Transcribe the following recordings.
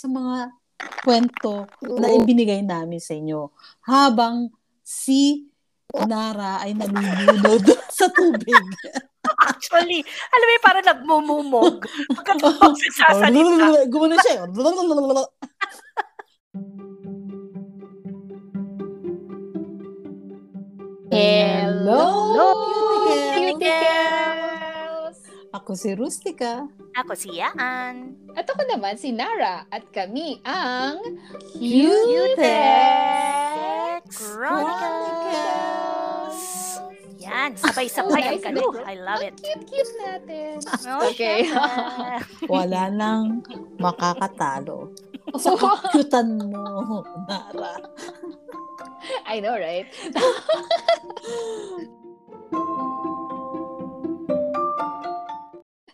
sa mga kwento na ibinigay namin sa inyo habang si Nara ay nalulunod sa tubig. Actually, alam mo yung parang nagmumumog. Pagkatapos nagsasalita. Gumana siya. Hello, Cutie Cuticles! Ako si Rustica. Ako si Yaan. At ako naman si Nara at kami ang Cutex Chronicles. Yan, sabay-sabay ang Nice, galit. no? I love it. Cute-cute natin. Oh, Okay. Wala nang makakatalo. Sa kukyutan mo, Nara. I know, right?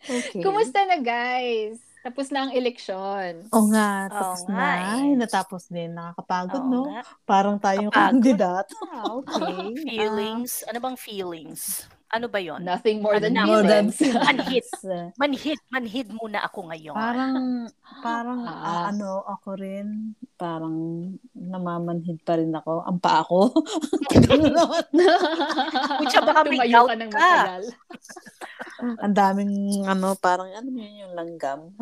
Okay. Kumusta na, guys? Tapos na ang eleksyon. Oo nga, Oo tapos nga na. eh. Ay, natapos din. Nakakapagod, Oo no? nga. Parang tayong Kapagod. kandidato. Ah, okay. Feelings. Ano bang feelings? Ano ba yon? Nothing more than More than. Manhid. Manhid. Manhid muna ako ngayon. parang, parang, Ah. ah, ano, ako rin, parang namamanhid pa rin ako. Ang pa ako. Ganun naman. Pucha, baka may gout ka ng matagal. Ang daming, ano, parang, ano yun yung langgam.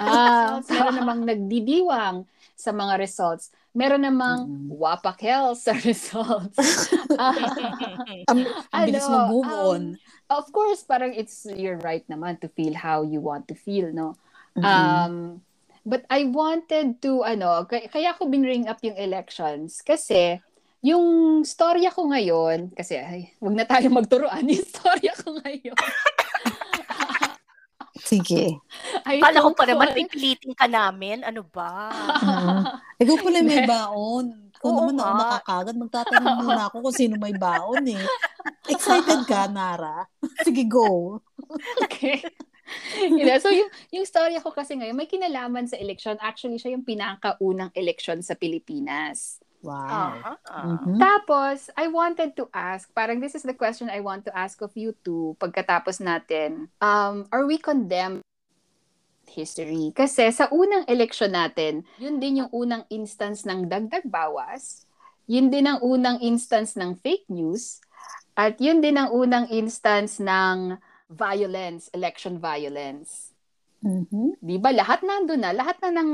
Ah, meron namang nagdidiwang sa mga results. Meron namang Mm. wapakel sa results. Ang, ang bilis Ano, mag-move um, on. of course, parang it's your right naman to feel how you want to feel, no? Mhm. Um, but I wanted to, ano, kaya, kaya ko binring up yung elections kasi yung storya ko ngayon, kasi ay, wag na tayo magturuan, yung storya ko ngayon. Sige. ay Kala ko pa naman pipilitin ka namin. Ano ba? Ah. Ikaw pala may baon. Kung Oo naman ako nga. nakakagad, magtatanong muna ako kung sino may baon eh. Excited ka, Nara? Sige, go. Okay. you know, so yung, yung storya ko kasi ngayon, may kinalaman sa election. Actually, siya yung pinakaunang election sa Pilipinas. Wow. Ah. Mhm. Tapos, I wanted to ask, parang this is the question I want to ask of you two pagkatapos natin. Um, are we condemned history? Kasi sa unang election natin, yun din yung unang instance ng dagdag bawas, yun din ang unang instance ng fake news, at yun din ang unang instance ng violence, election violence. Mhm. 'Di ba? Lahat nandoon na, lahat na ng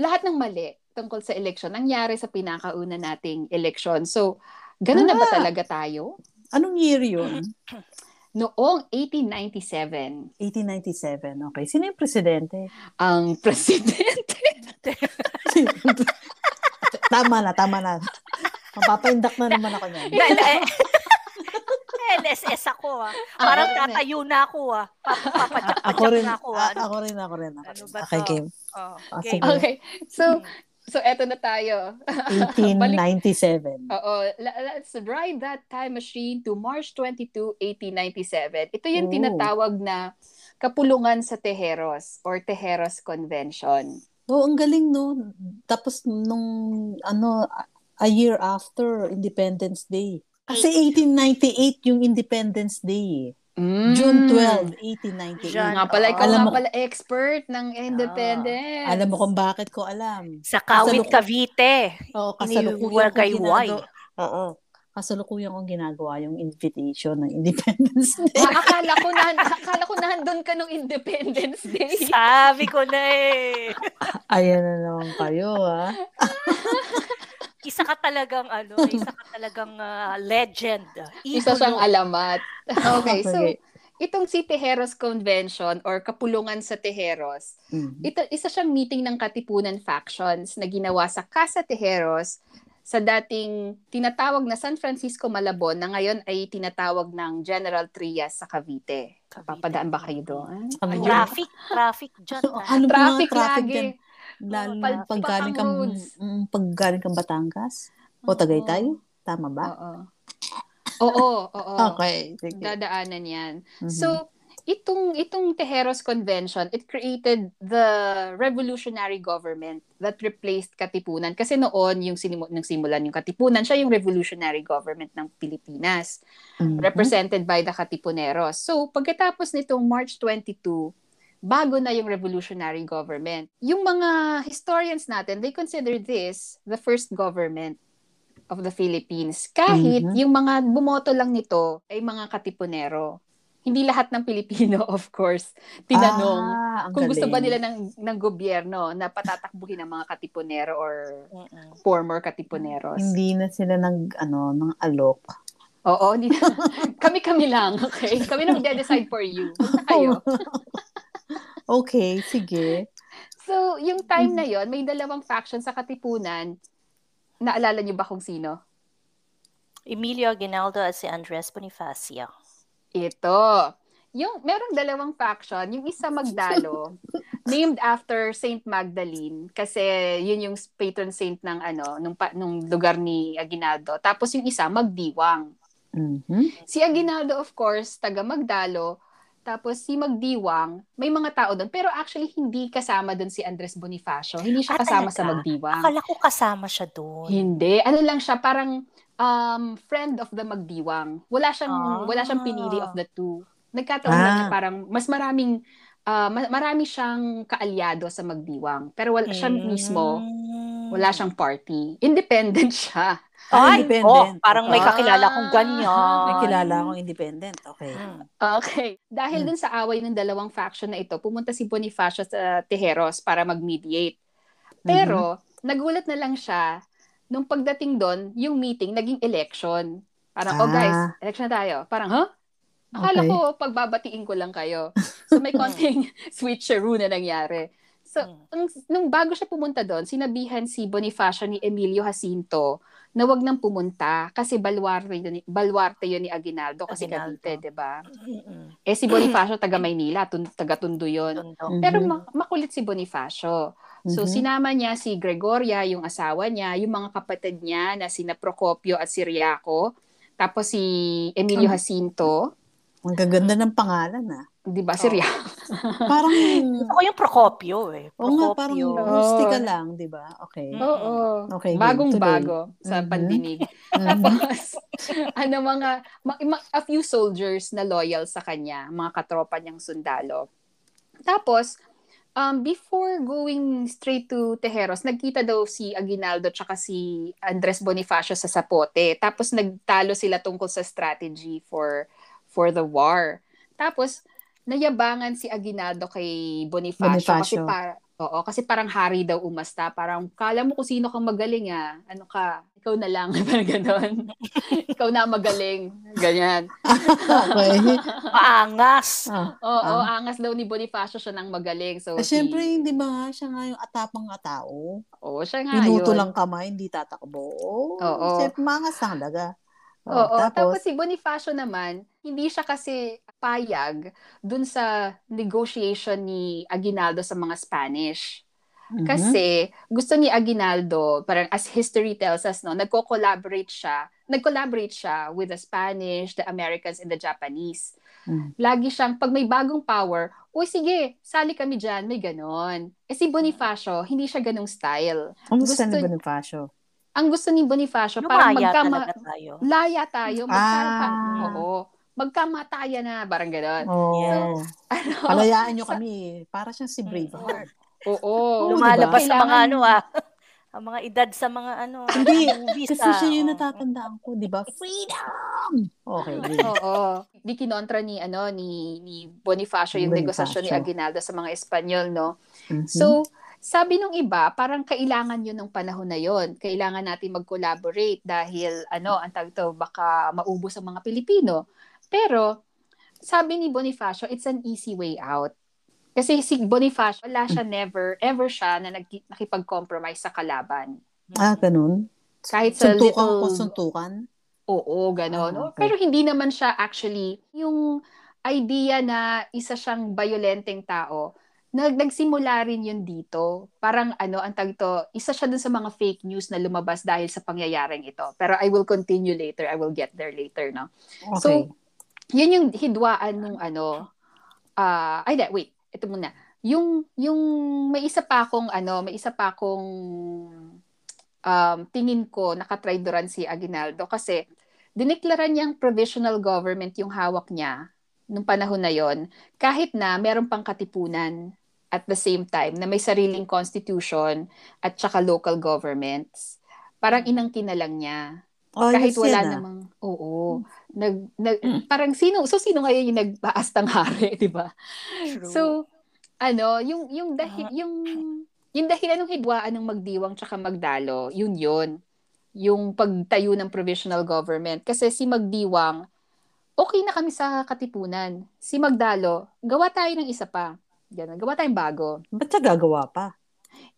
lahat ng mali tungkol sa election nangyari sa pinakauna nating election. So, ganun na ba Ah. talaga tayo? Anong year yun? Noong 1897, 1897. Okay. Sino yung presidente? ang presidente tama na, tama na. Mapapaindak na naman ako niyan. Dahil, eh, LSS ako ah. Parang Ah, tatayo na ako ah. Papapatsak Ako rin, na ako ah. a- ako rin, ako rin. Ako Ano rin. ba Okay, to? game. Oh, Ah, game. sige. Okay. So, so eto na tayo. 1897. Oo, let's ride that time machine to March 22, 1897. Ito yung Oh. tinatawag na kapulungan sa Tejeros or Tejeros Convention. Oo, ang galing, no? Tapos, nung, ano, a year after Independence Day. Kasi 1898 yung Independence Day. Mm. June 12, 1898. Diyan. Nga pala, ikaw Alam nga mo- pala expert ng independence. Alam mo kung bakit ko alam. Sa Kawit, Cavite. Oo, kasalukuyan ko Iniwagayway. ginagawa. Oo. Kasalukuyan kong ginagawa yung invitation ng Independence Day. Ah, akala ko na akala ko nandun ka nung Independence Day. Sabi ko na eh. Ayan na naman kayo, ah. Isa ka talagang ano, isa ka talagang ah, legend. Isa siyang alamat. Okay, so Okay. itong si Tejeros Convention or Kapulungan sa Tejeros, Mhm. ito isa siyang meeting ng Katipunan factions na ginawa sa Casa Tejeros sa dating tinatawag na San Francisco Malabon na ngayon ay tinatawag ng General Trias sa Cavite. Papadaan ba kayo doon? Ano? Traffic, traffic dyan. So, ah. ano Traffic traffic lagi. dyan? Lalo Oo, na pag galing kang, mm, pag galing kang Batangas o Tagaytay? Tama ba? Oo. Oo, oo. Okay. Sige. Dadaanan yan. Mhm. So, itong itong Tejeros Convention, it created the revolutionary government that replaced Katipunan. Kasi noon, yung sinimu- nang simulan yung Katipunan, siya yung revolutionary government ng Pilipinas, Mhm. represented by the Katipuneros. So, pagkatapos nitong March 22, bago na yung revolutionary government. Yung mga historians natin, they consider this the first government of the Philippines. Kahit Mhm. yung mga bumoto lang nito ay mga katipunero. Hindi lahat ng Pilipino, of course, tinanong Ah, ang kung gusto ba galing. nila ng, ng gobyerno na patatakbuhin ng mga katipunero or Mm-mm. former katipuneros. Hindi na sila nag, ano, ng alok. Oo, hindi na. Kami-kami lang, okay? Kami na magde-decide for you. Huwag na kayo. Okay, sige. So, yung time na yon may dalawang faction sa Katipunan. Naalala niyo ba kung sino? Emilio Aguinaldo at si Andres Bonifacio. Ito. Yung, merong dalawang faction. Yung isa Magdalo, named after Saint Magdalene, kasi yun yung patron saint ng ano, nung, nung lugar ni Aguinaldo. Tapos yung isa, Magdiwang. Mhm. Si Aguinaldo, of course, taga Magdalo. Tapos si Magdiwang, may mga tao doon. Pero actually, hindi kasama doon si Andres Bonifacio. Hindi siya Ah, kasama talaga? sa Magdiwang. Akala ko kasama siya doon. Hindi. Ano lang siya, parang um, friend of the Magdiwang. Wala siyang, Ah. wala siyang pinili of the two. Nagkataon lang Ah. niya parang mas maraming, ah, ma- marami siyang kaalyado sa Magdiwang. Pero wala siya Mm. mismo, wala siyang party. Independent siya. Ah, Ay, independent. oh, parang may Okay. kakilala kong ganyan. May kilala akong independent. Okay. Mm. Okay. Dahil Hmm. dun sa away ng dalawang faction na ito, pumunta si Bonifacio sa Tejeros para mag-mediate. Pero, nagulat na lang siya, nung pagdating doon, yung meeting, naging election. Parang, oh Ah. guys, election na tayo. Parang, huh? Akala Okay. ko, pagbabatiin ko lang kayo. So, may konting switcheroo na nangyari. So, nung, nung bago siya pumunta doon, sinabihan si Bonifacio ni Emilio Jacinto na wag nang pumunta kasi baluarte yun, ni- baluarte yun ni Aguinaldo kasi Aguinaldo. Cavite, 'di ba? Eh si Bonifacio taga Maynila, tun- taga Tondo yun. Tondo. Mhm. Pero ma- makulit si Bonifacio. So Mhm. sinama niya si Gregoria, yung asawa niya, yung mga kapatid niya na sina Procopio at Siriaco, tapos si Emilio Ah. Jacinto, Ang gaganda ng pangalan ah. 'Di ba? Oo. Siriaco. Parang, Gusto ko yung Procopio eh. oo nga, parang Procopio. rustica lang, di ba? Okay. Oo. Okay, game. Bagong Tuloy. bago sa Mhm. pandinig. Mhm. Tapos, ano mga, ma- ma- a few soldiers na loyal sa kanya, mga katropa niyang sundalo. Tapos, um, before going straight to Tejeros, nagkita daw si Aguinaldo tsaka si Andres Bonifacio sa Zapote. Tapos nagtalo sila tungkol sa strategy for for the war. Tapos, nayabangan si Aguinaldo kay Bonifacio, kasi Bonifacio. para Oo, kasi parang hari daw umasta. Parang, kala mo kung sino kang magaling ah. Ano ka? Ikaw na lang. Parang ganon. Ikaw na magaling. Ganyan. okay. Maangas. Ah. Oo, angas daw ni Bonifacio siya ng magaling. So, Eh, si- Siyempre, hindi ba nga siya nga yung atapang nga tao? Oo, siya nga Pinuto yun. lang kamay, hindi tatakbo. Oo. Siyempre, mangas na talaga. Oh, Oo, tapos, tapos, si Bonifacio naman, hindi siya kasi payag dun sa negotiation ni Aguinaldo sa mga Spanish. mhm. Kasi gusto ni Aguinaldo, parang as history tells us, no, nagko-collaborate siya, nag-collaborate siya with the Spanish, the Americans, and the Japanese. Mm. Lagi siyang, pag may bagong power, uy sige, sali kami dyan, may ganon. Eh si Bonifacio, hindi siya ganong style. Ang gusto gusto- ni Bonifacio. Ang gusto ni Bonifacio, parang Lumaya magkama, talaga tayo. laya tayo, magkama, Ah. oo, magkamatayan na, parang ganon. Oo. Yes. Ano? Palayaan nyo Sa- kami. Para siyang si Braveheart. Oo. Lumalabas sa mga ano ah. Ang mga edad sa mga ano. Hindi, movies, Kasi ah. siya yung Oo. natatandaan ko, di ba? Freedom! Okay, good. Oo. Di kinontra ni ano ni ni Bonifacio yung negosasyon ni Aguinaldo sa mga Espanyol, no? Mhm. So, sabi nung iba, parang kailangan yun ng panahon na yon. Kailangan natin mag-collaborate dahil ano, ang tawag to, baka maubos ang mga Pilipino. Pero sabi ni Bonifacio, it's an easy way out. Kasi si Bonifacio, wala siya never, ever siya na nag- nakipag-compromise sa kalaban. ah, ganun? Kahit sa Suntukan little... ko suntukan? Oo, gano'n. Ah, okay. Pero hindi naman siya actually yung idea na isa siyang violenteng tao. Nag nagsimula rin yun dito. Parang ano, ang tag to, isa siya dun sa mga fake news na lumabas dahil sa pangyayaring ito. Pero I will continue later. I will get there later, no? Okay. So, yun yung hidwaan nung ano, ah ay, di, wait, ito muna. Yung, yung, may isa pa akong, ano, may isa pa akong um, tingin ko nakatraidoran si Aguinaldo kasi dineklara niyang provisional government yung hawak niya nung panahon na yon, kahit na meron pang katipunan at the same time na may sariling constitution at saka local governments, parang inangkin na lang niya. Oh, kahit wala yan, ah. namang oo, nag, nag parang sino so sino ngayon yung nagbaas ng hari, 'di ba? So, ano, yung yung dahil yung yung dahilan ng hidwaan ng magdiwang tsaka magdalo, yun yun. Yung pagtayo ng provisional government. Kasi si magdiwang, okay na kami sa katipunan. Si magdalo, gawa tayo ng isa pa. Ganun, gawa tayong bago. Ba't siya gagawa pa?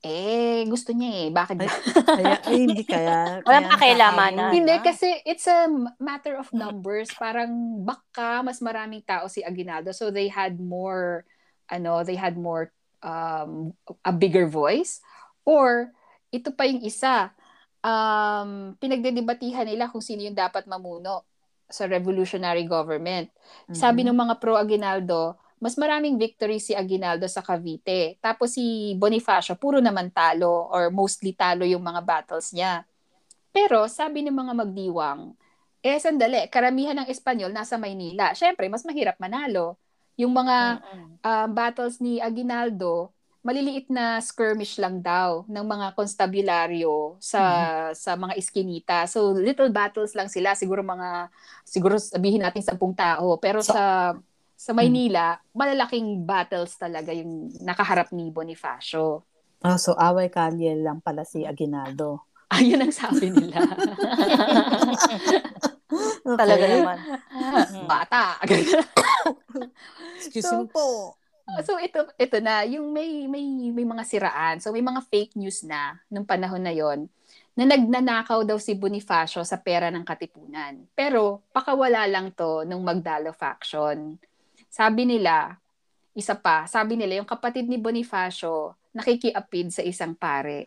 Eh, gusto niya eh. Bakit ba? Kaya, ay, hindi kaya. Walang kaya pakialaman nakakain. na. Hindi, kasi it's a matter of numbers. Parang baka mas maraming tao si Aguinaldo. So they had more, ano, they had more, um, a bigger voice. Or, ito pa yung isa, um, pinagdedebatihan nila kung sino yung dapat mamuno sa revolutionary government. Sabi Mhm. ng mga pro-Aguinaldo, mas maraming victory si Aguinaldo sa Cavite. Tapos si Bonifacio, puro naman talo or mostly talo yung mga battles niya. Pero sabi ng mga magdiwang, eh sandali, karamihan ng Espanyol nasa Maynila. Siyempre, mas mahirap manalo. Yung mga um, battles ni Aguinaldo, maliliit na skirmish lang daw ng mga konstabularyo sa sa mga iskinita. So little battles lang sila, siguro mga siguro sabihin natin 10 tao, pero So- sa sa Maynila, malalaking battles talaga yung nakaharap ni Bonifacio. Ah, so, away kalye lang pala si Aguinaldo. Ayun ang sabi nila. Okay. Talaga naman. Bata. Excuse So, me po. So ito ito na yung may may may mga siraan. So may mga fake news na nung panahon na yon na nagnanakaw daw si Bonifacio sa pera ng katipunan. Pero pakawala lang to nung Magdalo faction. Sabi nila, isa pa, sabi nila yung kapatid ni Bonifacio nakikiapid sa isang pare.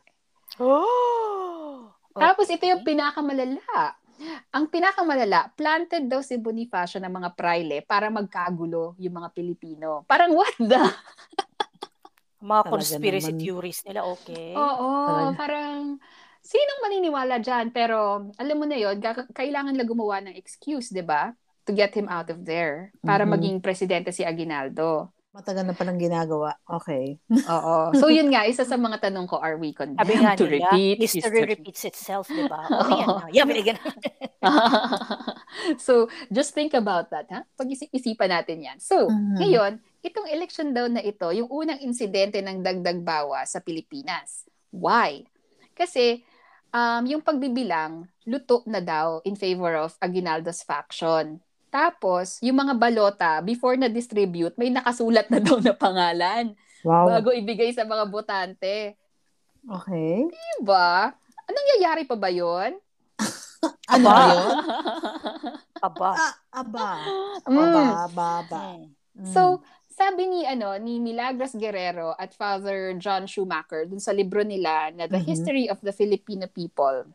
Oh! Tapos ito yung pinakamalala. Ang pinakamalala, planted daw si Bonifacio ng mga praile para magkagulo yung mga Pilipino. Parang what the? Mga conspiracy naman. theories nila, okay. Oo, Talaga. parang sinong maniniwala dyan? Pero alam mo na ga- kailangan lang gumawa ng excuse, di ba? To get him out of there para Mhm. maging presidente si Aguinaldo. Matagal na palang ginagawa. Okay. Oo. So yun nga, isa sa mga tanong ko, are we condemned Sabi nga to nila, repeat history, history? repeats itself, di ba? O, yan na. Yan, binigyan na. so, just think about that, ha? Pag-isipan natin yan. So, Mhm. ngayon, itong election daw na ito, yung unang insidente ng dagdag bawa sa Pilipinas. Why? Kasi, um, yung pagbibilang, luto na daw in favor of Aguinaldo's faction. Tapos, yung mga balota, before na-distribute, may nakasulat na daw na pangalan Wow. bago ibigay sa mga botante. Okay. Diba? Anong nangyayari pa ba yun? Ano Aba. ba yun? Aba. Ah, aba. Mm. Aba, aba, aba. Hmm. Mm. So, sabi ni ano ni Milagros Guerrero at Father John Schumacher dun sa libro nila na The Mhm. History of the Filipino People.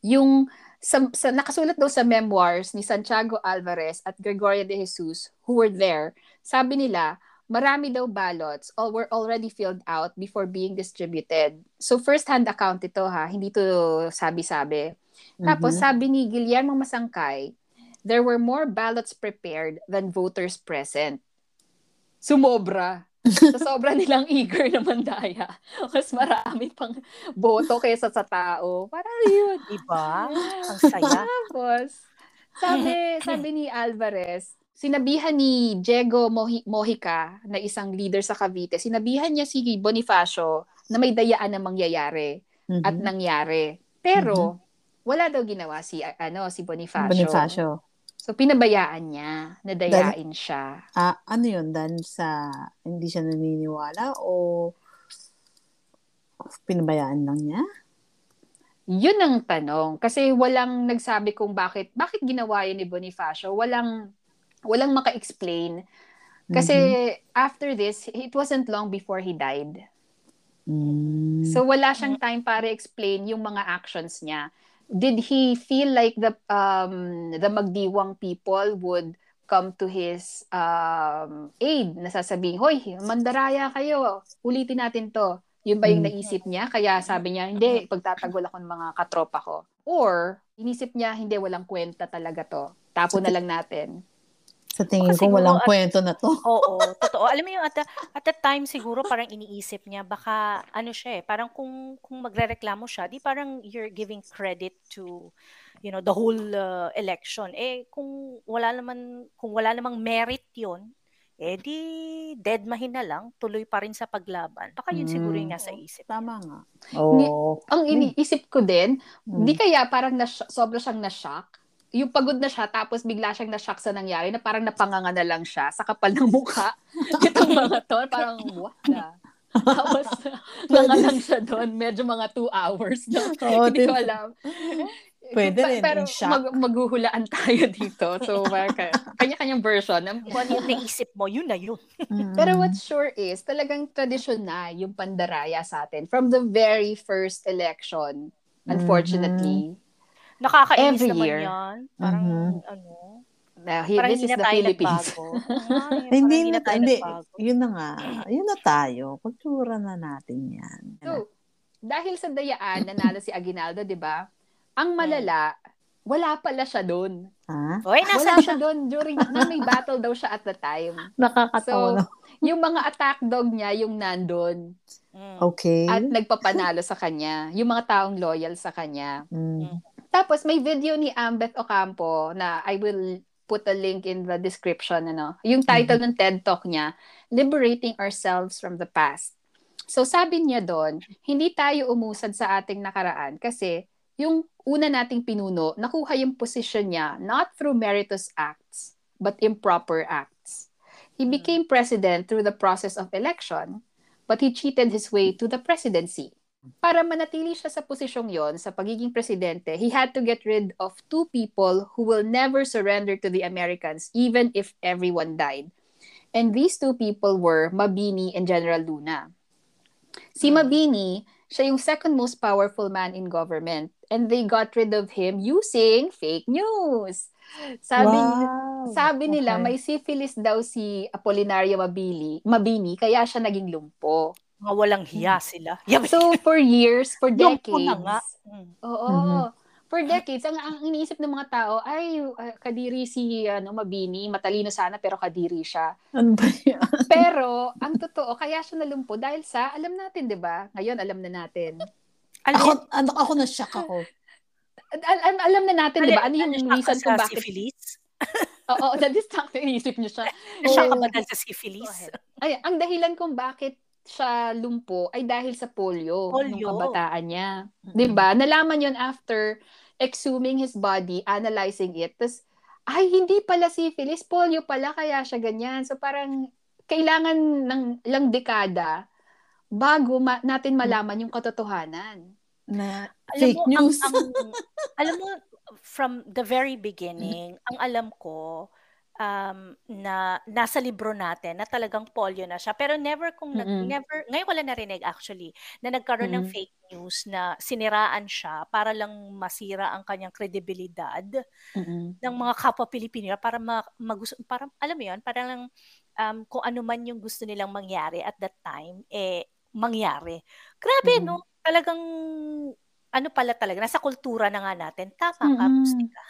Yung sa, sa nakasulat daw sa memoirs ni Santiago Alvarez at Gregoria de Jesus who were there, sabi nila marami daw ballots all were already filled out before being distributed. So first-hand account ito ha, hindi to sabi-sabi. Tapos Mhm. sabi ni Guillermo Masangkay, there were more ballots prepared than voters present. Sumobra. Sa sobra nilang eager na mandaya. Mas marami pang boto kaysa sa tao. Parang yun. Diba? Ang saya. Tapos, sabi, sabi ni Alvarez, sinabihan ni Diego Mohi- Mojica na isang leader sa Cavite, sinabihan niya si Bonifacio na may dayaan na mangyayari Mhm. at nangyari. Pero, wala daw ginawa si ano si Bonifacio. Bonifacio. So pinabayaan niya, nadayain siya. Ah, ano yun? Dan sa hindi siya naniniwala o pinabayaan lang niya? Yun ang tanong kasi walang nagsabi kung bakit bakit ginawa yun ni Bonifacio. Walang walang maka-explain kasi after this, it wasn't long before he died. Mm. So wala siyang time para explain yung mga actions niya. Did he feel like the um the magdiwang people would come to his um aid na sasabihin, "Hoy, mandaraya kayo. Ulitin natin 'to." Yun ba yung Mm. naisip niya? Kaya sabi niya, "Hindi, pagtatagol ako ng mga katropa ko." Or inisip niya, "Hindi, walang kwenta talaga 'to. Tapo na lang natin." Sa tingin Kasi ko, walang at- kwento na to. Oo, totoo. Alam mo yung at, the- at that time siguro parang iniisip niya baka ano siya eh, parang kung kung magrereklamo siya, di parang you're giving credit to you know the whole uh, election. Eh kung wala naman kung wala namang merit 'yon, eh di dead mahina lang, tuloy pa rin sa paglaban. Baka yun siguro yung Mm. nasa isip. Tama nga. Ni- Oo. Ang iniisip ko din, Mm. di kaya parang na sobra siyang na-shock. Yung pagod na siya, tapos bigla siyang na-shock sa nangyari na parang napanganga na lang siya sa kapal ng mukha. Itong mga to, parang what the? Tapos, lang siya doon. Medyo mga two hours na. Oo, Hindi ko din- alam. Pwede rin, Pero mag- maghuhulaan tayo dito. So, kanya-kanyang version. Kung ano yung naisip mo, yun na yun. Mm. Pero what sure is, talagang tradisyon na yung pandaraya sa atin. From the very first election, unfortunately. Nakakainis Every naman year. yan. Parang Mhm. ano, Na, he- parang this hindi is na the tayo Philippines. nagbago. Ay, Hindi hindi na, na tayo hindi, nagbago. yun na nga. Yun na tayo. Kultura na natin yan. So, dahil sa dayaan, nanalo si Aguinaldo, di ba? Ang malala, wala pala siya doon. ha? Hoy, Wala nasaan siya? siya doon during, na may battle daw siya at the time. Nakakatawa So, na. yung mga attack dog niya, yung nandun. Mm. Okay. At nagpapanalo sa kanya. Yung mga taong loyal sa kanya. Mm. Tapos, may video ni Ambeth Ocampo na I will put a link in the description. Ano? Yung title ng TED Talk niya, Liberating Ourselves from the Past. So, sabi niya doon, hindi tayo umusad sa ating nakaraan kasi yung una nating pinuno, nakuha yung posisyon niya not through meritorious acts, but improper acts. He became president through the process of election, but he cheated his way to the presidency. Para manatili siya sa posisyong yon sa pagiging presidente, he had to get rid of two people who will never surrender to the Americans even if everyone died. And these two people were Mabini and General Luna. Si Mabini, siya yung second most powerful man in government. And they got rid of him using fake news. Sabi, wow. sabi nila, Okay. may syphilis daw si Apolinario Mabili, Mabini, kaya siya naging lumpo. Mga walang hiya sila. Yabi. So, for years, for decades, na nga. Mm. Oo. Mhm. For decades, ang, ang iniisip ng mga tao, ay, uh, kadiri si ano, Mabini, matalino sana, pero kadiri siya. Ano ba yan? Pero, ang totoo, kaya siya nalumpo dahil sa, alam natin, di ba? Ngayon, alam na natin. Alam Ako, ano, ako na-shock ako. Al- al- alam na natin, di ba? Ano yung ka reason kung sa bakit? syphilis? Oo, na-distract yung inisip niyo siya. Nashock ka Oo. ba dahil sa syphilis? Ay, ang dahilan kung bakit siya lumpo ay dahil sa polio, nung Polio. kabataan niya. 'Di ba? Nalaman 'yon after exhuming his body, analyzing it. Tapos ay hindi pala syphilis, polio pala kaya siya ganyan. So parang kailangan ng lang dekada bago ma- natin malaman yung katotohanan. Na alam fake mo, news. Ang, ang, alam mo, from the very beginning, ang alam ko, um, na nasa libro natin na talagang polio na siya. Pero never kung nag, Mm-mm. never, ngayon ko lang narinig actually, na nagkaroon ng Mm. fake news na siniraan siya para lang masira ang kanyang kredibilidad ng mga kapwa Pilipino para ma, magus- para alam mo 'yon, para lang um, kung ano man yung gusto nilang mangyari at that time eh mangyari. Grabe Mhm. no, talagang ano pala talaga, nasa kultura na nga natin. Tama ka, Mm-mm. Mustika.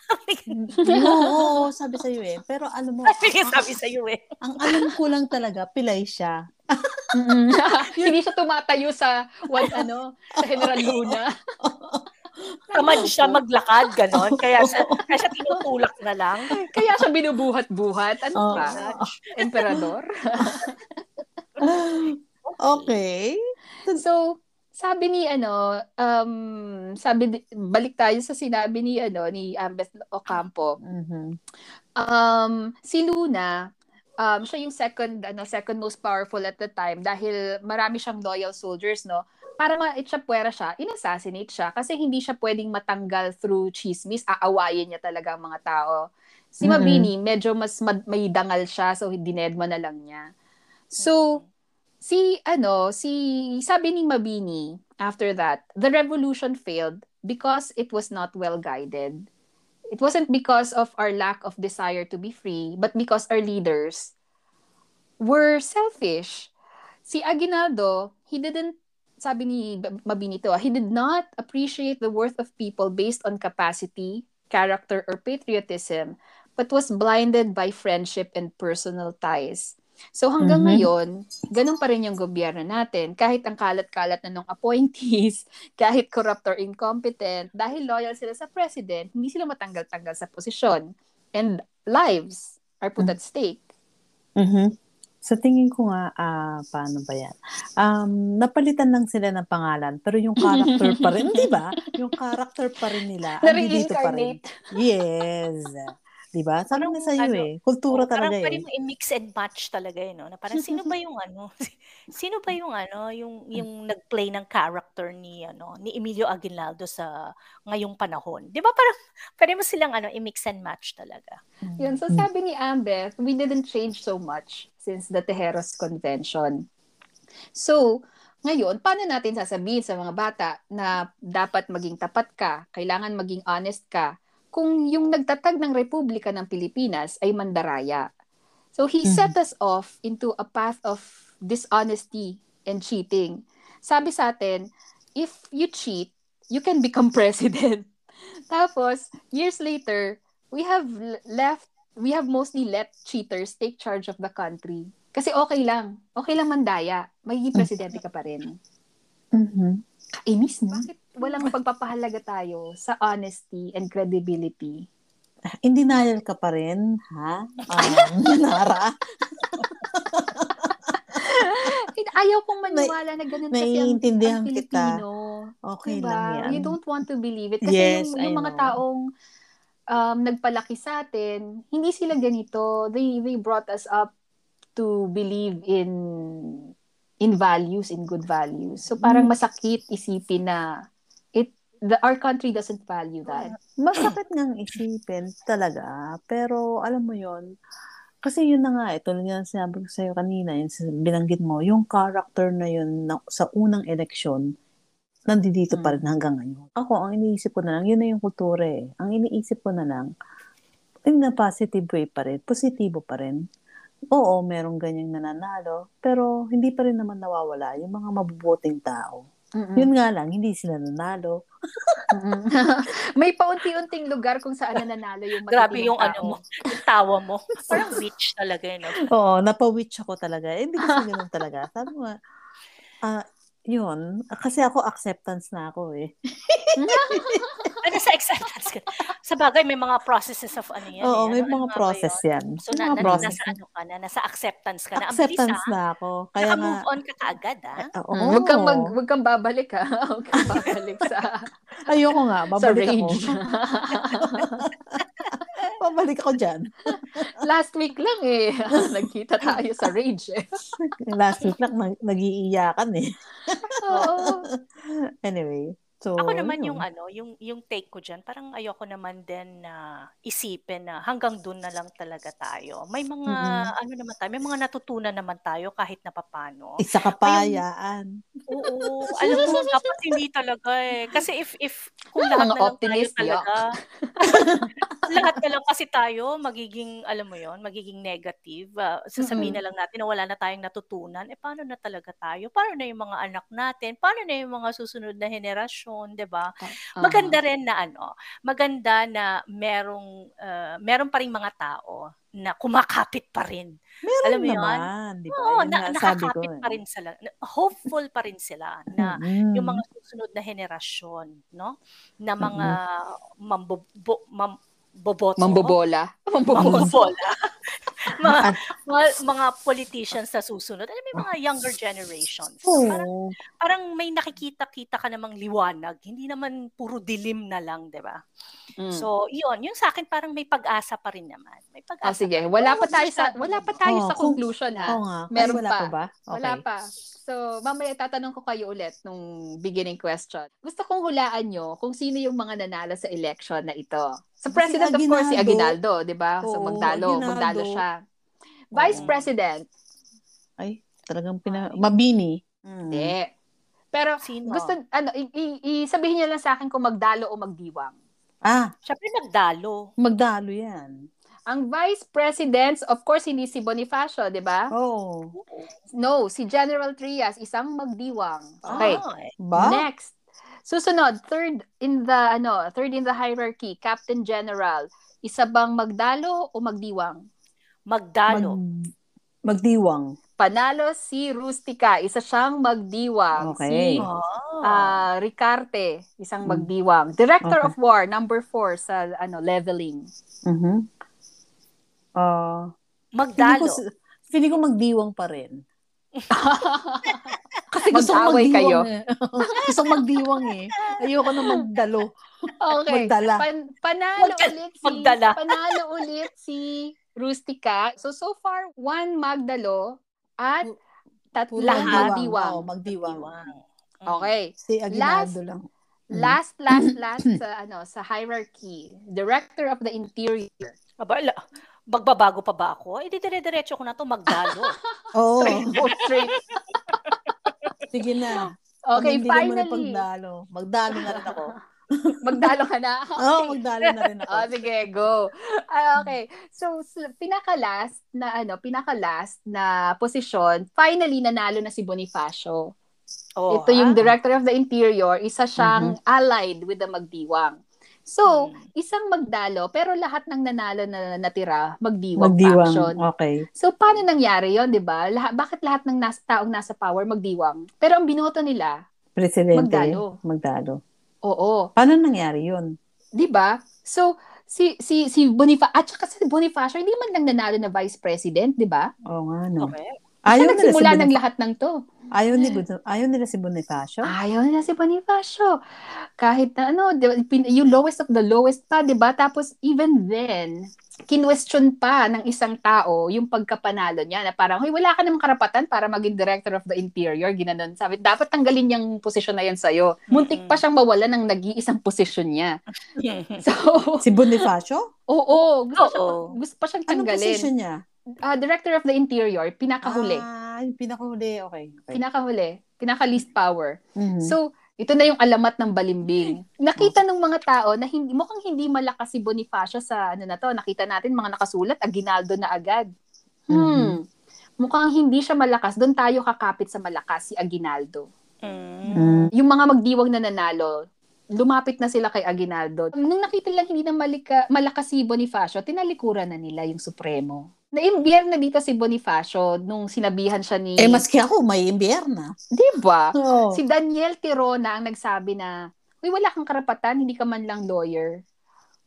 Oo, sabi sa'yo eh. Pero alam mo, sabi sa iyo eh. ang alam ko lang talaga, pilay siya. Hindi siya tumatayo sa what ano, sa General Luna. Tamad siya maglakad, ganon. Kaya siya, kaya siya tinutulak na lang. Kaya siya binubuhat-buhat. Ano Oo. ka? Emperador? Okay. So, sabi ni ano, um, sabi balik tayo sa sinabi ni ano ni Ambeth Ocampo. Mhm. Um, si Luna, um, siya yung second ano second most powerful at the time dahil marami siyang loyal soldiers, no? Para ma-itchapuera siya, inassassinate siya kasi hindi siya pwedeng matanggal through chismis. Aawayin niya talaga ang mga tao. Si Mhm. Mabini, medyo mas mad- may dangal siya so dinedma na lang niya. So, si ano, si sabi ni Mabini after that, the revolution failed because it was not well guided. It wasn't because of our lack of desire to be free, but because our leaders were selfish. Si Aguinaldo, he didn't sabi ni Mabini to, ah, he did not appreciate the worth of people based on capacity, character, or patriotism, but was blinded by friendship and personal ties. So hanggang Mhm. ngayon, ganun pa rin yung gobyerno natin. Kahit ang kalat-kalat na nung appointees, kahit corrupt or incompetent, dahil loyal sila sa president, hindi sila matanggal-tanggal sa posisyon. And lives are put at stake. Mhm. Sa tingin ko nga, ah, paano ba yan? Um, napalitan lang sila ng pangalan, pero yung character pa rin, di ba? Yung character pa rin nila. Na-reincarnate. Yes. Di ba? Sabi Parang na sa'yo ano, eh. Kultura parang talaga pwede eh. mo i-mix and match talaga eh, no? Na parang sino ba yung ano? Sino ba yung ano, yung yung nag-play ng character ni ano, ni Emilio Aguinaldo sa ngayong panahon? 'Di ba parang pwede mo silang ano, i-mix and match talaga. Yun, so sabi ni Ambeth, we didn't change so much since the Tejeros Convention. So, ngayon, paano natin sasabihin sa mga bata na dapat maging tapat ka, kailangan maging honest ka, kung yung nagtatag ng Republika ng Pilipinas ay mandaraya? So, he Mhm. set us off into a path of dishonesty and cheating. Sabi sa atin, if you cheat, you can become president. Tapos, years later, we have left, we have mostly let cheaters take charge of the country. Kasi okay lang. Okay lang mandaya. Magiging presidente ka pa rin. Mhm. Kainis, no? Bakit walang pagpapahalaga tayo sa honesty and credibility? In denial ka pa rin, ha? Um, Nara? Ayaw kong maniwala na ganun kasi ang, ang kita. Pilipino. Okay Diba? lang yan. You don't want to believe it. Kasi Yes, yung, yung mga know. taong um, nagpalaki sa atin, hindi sila ganito. They, they brought us up to believe in in values, in good values. So parang Mm. masakit isipin na the our country doesn't value that. Masakit ngang isipin talaga. Pero alam mo yon kasi yun na nga, ito nga sinabi ko sa'yo kanina, yung binanggit mo, yung character na yun na, sa unang eleksyon, nandito pa rin hanggang ngayon. Ako, ang iniisip ko na lang, yun na yung kultura eh. Ang iniisip ko na lang, in a positive way pa rin, positibo pa rin. Oo, merong ganyang nananalo, pero hindi pa rin naman nawawala yung mga mabubuting tao. Mm-mm. Yun nga lang, hindi sila nanalo. May paunti-unting lugar kung saan nananalo yung Grabe matitinong yung ano tao. mo, yung tawa mo. Parang witch talaga eh, no? Oo, napawitch ako talaga. Eh, hindi kasi ganun talaga. Sabi mo, ah, yun. Kasi ako acceptance na ako eh. Ano sa acceptance ka? Sa bagay, may mga processes of ano yan. Oo, eh. may Ano- mga ano process yan. So, na, na, process. nasa ano ka na? Nasa acceptance ka na. Acceptance bilis, ah. na ako. Kaya nga, Naka-move on ka kaagad, ah. eh, oo. Mm, Huwag kang mag, huwag kang babalik ha. Huwag kang babalik sa Ayoko nga, sa babalik ako. rage. babalik ako dyan. Last week lang eh. Nagkita tayo sa rage eh. Last week lang, nag- nag-iiyakan eh. Oo. Anyway, so, Ako naman yun. yung ano, yung yung take ko diyan, parang ayoko naman din na isipin na hanggang doon na lang talaga tayo. May mga Mm-mm. ano naman tayo, may mga natutunan naman tayo kahit na papano. Isa kapayaan. Oo, alam mo dapat hindi talaga eh. Kasi if if kung lahat na lang tayo talaga, lahat na lang kasi tayo magiging alam mo 'yon, magiging negative. ah, sasabihin na lang natin na wala na tayong natutunan. Eh paano na talaga tayo? Paano na yung mga anak natin? Paano na yung mga susunod na henerasyon, 'di ba? Maganda rin na ano, maganda na merong uh, meron pa ring mga tao na kumakapit pa rin. Meron Alam mo yun? naman, di ba? Oo, Yun na, sabi ko. nakakapit eh. pa rin sila. Hopeful pa rin sila na Mm. yung mga susunod na henerasyon, no? Na mga mambobo, mamboboto. Mambobola. Mambobola. Mambobola. mga, mga, mga politicians sa susunod. Alam mo yung mga younger generations. Parang, Oo. parang may nakikita-kita ka namang liwanag. Hindi naman puro dilim na lang, di ba? Mm. So, yun. Yung sa akin, parang may pag-asa pa rin naman. May pag-asa sige, pa rin. wala pa tayo sa wala pa tayo Oo, sa conclusion ha. Oo nga. Ay, Meron wala pa. pa ba? Okay. Wala pa. So, mamaya tatanong ko kayo ulit nung beginning question. Gusto kong hulaan nyo kung sino yung mga nanalo sa election na ito. Sa Si president, of course, si Aguinaldo. Di ba? So, magdalo. Aguinaldo. Magdalo siya. Vice Oo. President, Ay, talagang pina... Mabini. Mm. hindi. Pero, Sino? gusto, ano, i- i- i- sabihin niyo lang sa akin kung magdalo o magdiwang. Ah, Siyempre, nagdalo. magdalo yan. Ang vice presidents, of course, hindi si Bonifacio, di ba? Oh. No, si General Trias, isang magdiwang. Okay. Ah, eh. Ba? Next. Susunod, third in the ano, third in the hierarchy, Captain General Isa bang magdalo o magdiwang? Magdalo. Mag, magdiwang. Panalo si Rustica, isa siyang magdiwang. Okay. Si Ah. ah, Ricarte, isang Mm. magdiwang. Director Okay. of War, number four sa ano leveling. Mhm. Ah, feeling Magdalo. ko, feeling ko magdiwang pa rin. Kasi gusto ko Mag-away kayo. magdiwang eh. gusto magdiwang eh. Ayoko na magdalo. Okay. Magdala. Pan- panalo Magdala- ulit si magdala. panalo ulit si Rustica. So so far one Magdalo at tatlong Lahat. magdiwang. Oo, magdiwang. Mm. Okay. Si Aguinaldo lang. Mm. Last last last sa ano sa hierarchy. Director of the Interior. Aba, ala, magbabago pa ba ako? Eh, di dire-diretso ko na to magdalo. Oo. Straight straight. Sige na. Okay, Panindigan mo na finally. pagdalo. Magdalo na rin ako. Magdalo ka na. Oo, oh, magdalo na rin ako. Oh, sige, go. Ah, okay. So, pinaka-last na ano, pinaka-last na posisyon, finally nanalo na si Bonifacio. Oh, Ito yung ah. Director of the Interior, isa siyang allied with the Magdiwang. So, Hmm. isang magdalo, pero lahat ng nanalo na natira, magdiwang, Magdiwang. faction. Okay. So, paano nangyari yon di ba? Lahat, bakit lahat ng nas, taong nasa power magdiwang? Pero ang binoto nila, Presidente. Magdalo. Magdalo. oo, Paano nangyari yun? 'di ba? So si si si Bonifacio at saka si Bonifacio hindi man lang nanalo na vice president, 'di ba? Oo nga, no. Okay. Ayaw Ayaw nila si nagsimula ng lahat ng 'to. Ayaw, ni, ayaw nila si Bonifacio? Ayaw nila si Bonifacio. Kahit na ano, yung lowest of the lowest pa, 'di ba? Tapos even then, kinwestiyon pa ng isang tao yung pagkapanalo niya na parang, "Hoy, wala ka namang karapatan para maging director of the interior." Ginanon. Sabi, dapat tanggalin yung posisyon na yan sa'yo. Muntik pa siyang mawala ng nag-iisang posisyon niya. So, Si Bonifacio? Oo, gusto, siya, Oo. gusto pa siyang Anong tanggalin. position niya? Ah, Director of the Interior, pinakahuli. Ah, yung pinakahuli. Okay. okay. Pinakahuli. Pinaka-least power. Mhm. So, ito na yung alamat ng balimbing. Nakita ng mga tao na hindi, mukhang hindi malakas si Bonifacio sa ano na to. Nakita natin mga nakasulat, Aguinaldo na agad. Hmm. Mukhang hindi siya malakas. Doon tayo kakapit sa malakas, si Aguinaldo. Mm. Yung mga magdiwang na nanalo, lumapit na sila kay Aguinaldo. Nung nakita lang hindi na malika, malakas si Bonifacio, tinalikuran na nila yung Supremo. Naimbiyer na dito si Bonifacio nung sinabihan siya ni... Eh, maski ako, may imbierna. Di ba? Oo. Si Daniel Tirona ang nagsabi na, Uy, wala kang karapatan, hindi ka man lang lawyer.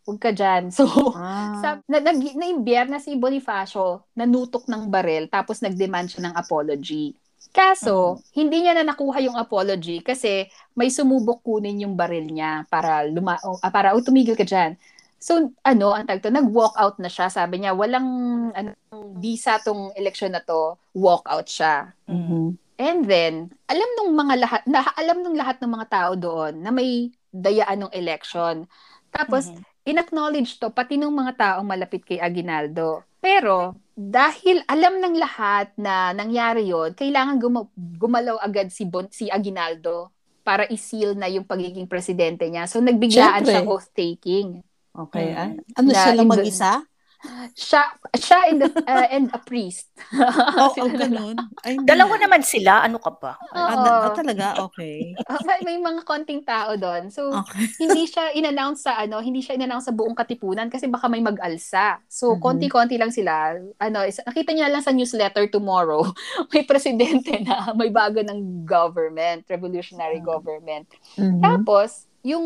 Huwag ka dyan. So, Ah. sa, na, nag, naimbiyer na si Bonifacio, nanutok ng barel, tapos nag-demand siya ng apology. Kaso, hindi niya na nakuha yung apology kasi may sumubok kunin yung baril niya para luma o, ah, para oh, tumigil ka diyan. So, ano, ang tagto, nag-walk out na siya. Sabi niya, walang ano, visa tong election na to, walk out siya. Mhm. And then, alam nung mga lahat, na, alam nung lahat ng mga tao doon na may dayaan ng election. Tapos, Mhm. in-acknowledge to pati ng mga taong malapit kay Aguinaldo. Pero, dahil alam ng lahat na nangyari yon kailangan guma- gumalaw agad si, bon- si Aguinaldo para i-seal na yung pagiging presidente niya. So, nagbiglaan Siyempre. siyang oath-taking. Okay. Mm. ah. Ano Na siya lang mag-isa? Siya, siya and, the, uh, and a priest. Oh, oh, dalawa. ganun. Ay, Dalawa na. naman sila, ano ka ba? Ah, Oo. ah, talaga? Okay. Ah, may, may mga konting tao doon. So, Okay. hindi siya in-announce sa ano, hindi siya in-announce sa buong katipunan kasi baka may mag-alsa. So, Mhm. konti-konti lang sila. Ano, is, nakita niya lang sa newsletter tomorrow, may presidente na may bago ng government, revolutionary Mhm. government. Mhm. Tapos, yung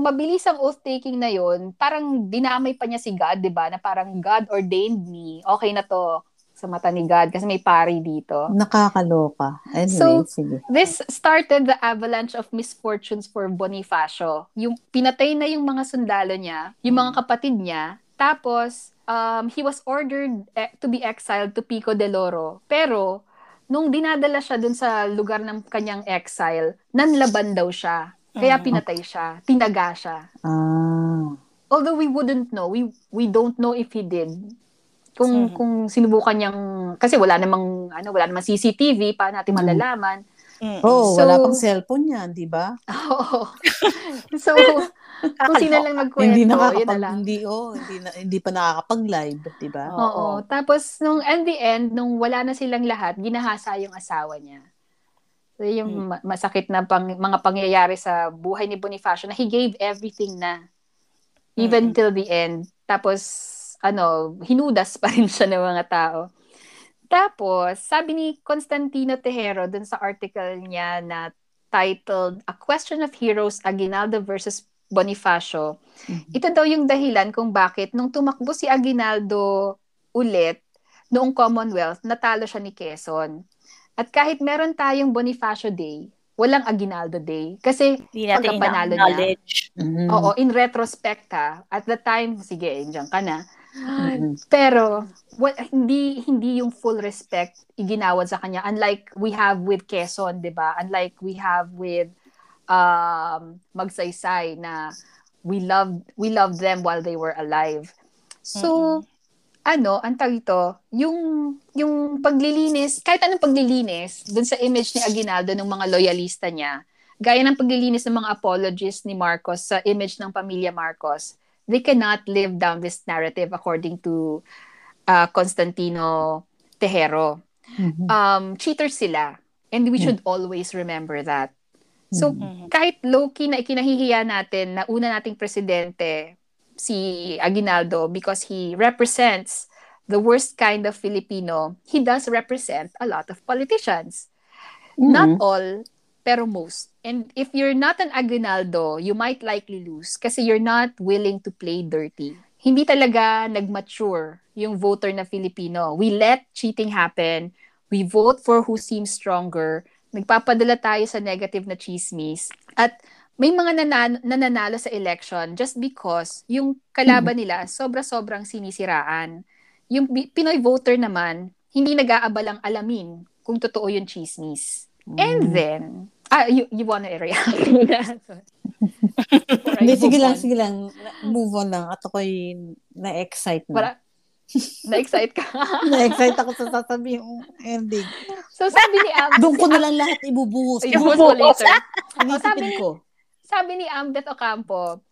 mabilisang oath-taking na yon parang dinamay pa niya si God, di ba? Na parang God ordained me. Okay na to sa mata ni God kasi may pari dito. Nakakaloka. Anyway, So, sige. This started the avalanche of misfortunes for Bonifacio. Yung pinatay na yung mga sundalo niya, yung mga kapatid niya, tapos um, he was ordered eh, to be exiled to Pico de Loro. Pero nung dinadala siya dun sa lugar ng kanyang exile, nanlaban daw siya. Kaya Mm. pinatay siya, tinaga siya. Ah. Although we wouldn't know, we we don't know if he did. Kung Mhm. kung sinubukan niyang kasi wala namang ano, wala namang CCTV pa natin Mm. malalaman. Mm. Oh, So- wala pang cellphone yan, di ba? Oo. so, kung sino lang nagkwento, hindi yun na lang. hindi oh, hindi na, hindi pa nakakapag-live, di ba? Oo. Oo. Tapos, nung at the end, nung wala na silang lahat, ginahasa yung asawa niya. So, yung Hmm. ma- masakit na pang, mga pangyayari sa buhay ni Bonifacio na he gave everything na. Even Mm. till the end. Tapos, ano, hinudas pa rin siya ng mga tao. Tapos, sabi ni Constantino Tejero dun sa article niya na titled A Question of Heroes, Aguinaldo versus Bonifacio. Mm-hmm. Ito daw yung dahilan kung bakit nung tumakbo si Aguinaldo ulit noong Commonwealth, natalo siya ni Quezon. At kahit meron tayong Bonifacio Day, walang Aguinaldo Day. Kasi pagkapanalo niya. Mm-hmm. Oo, in retrospect ha, at the time, sige, dyan ka na pero what, hindi hindi yung full respect iginawad sa kanya unlike we have with Quezon, 'di ba? Unlike we have with um Magsaysay na we love we love them while they were alive. So mm-hmm. Ano, ang tawag ito, yung yung paglilinis, kahit anong paglilinis dun sa image ni Aguinaldo ng mga loyalista niya, gaya ng paglilinis ng mga apologists ni Marcos sa image ng pamilya Marcos, they cannot live down this narrative according to uh, Constantino Tejero. Mm-hmm. Um, cheaters sila. And we should mm-hmm. always remember that. So, mm-hmm. kahit low-key na ikinahihiya natin na una nating presidente, si Aguinaldo, because he represents the worst kind of Filipino, he does represent a lot of politicians. Mm-hmm. Not all, pero most. And if you're not an Aguinaldo, you might likely lose kasi you're not willing to play dirty. Hindi talaga nag-mature yung voter na Filipino. We let cheating happen. We vote for who seems stronger. Nagpapadala tayo sa negative na chismis. At may mga nanan- nananalo sa election just because yung kalaban mm. nila sobra-sobrang sinisiraan. Yung Pinoy voter naman, hindi nag-aabalang alamin kung totoo yung chismis. Mm. And then, ah, you, you wanna react? Hindi, sige lang, sige lang. Move on lang. At ako'y na-excite na. Para, na-excite ka? na-excite ako sa sasabihin yung ending. So, sabi ni Am... Doon ko na lang lahat ibubuhos. Ibubuhos ko later. Inisipin ko. Sabi ni Ambet Ocampo,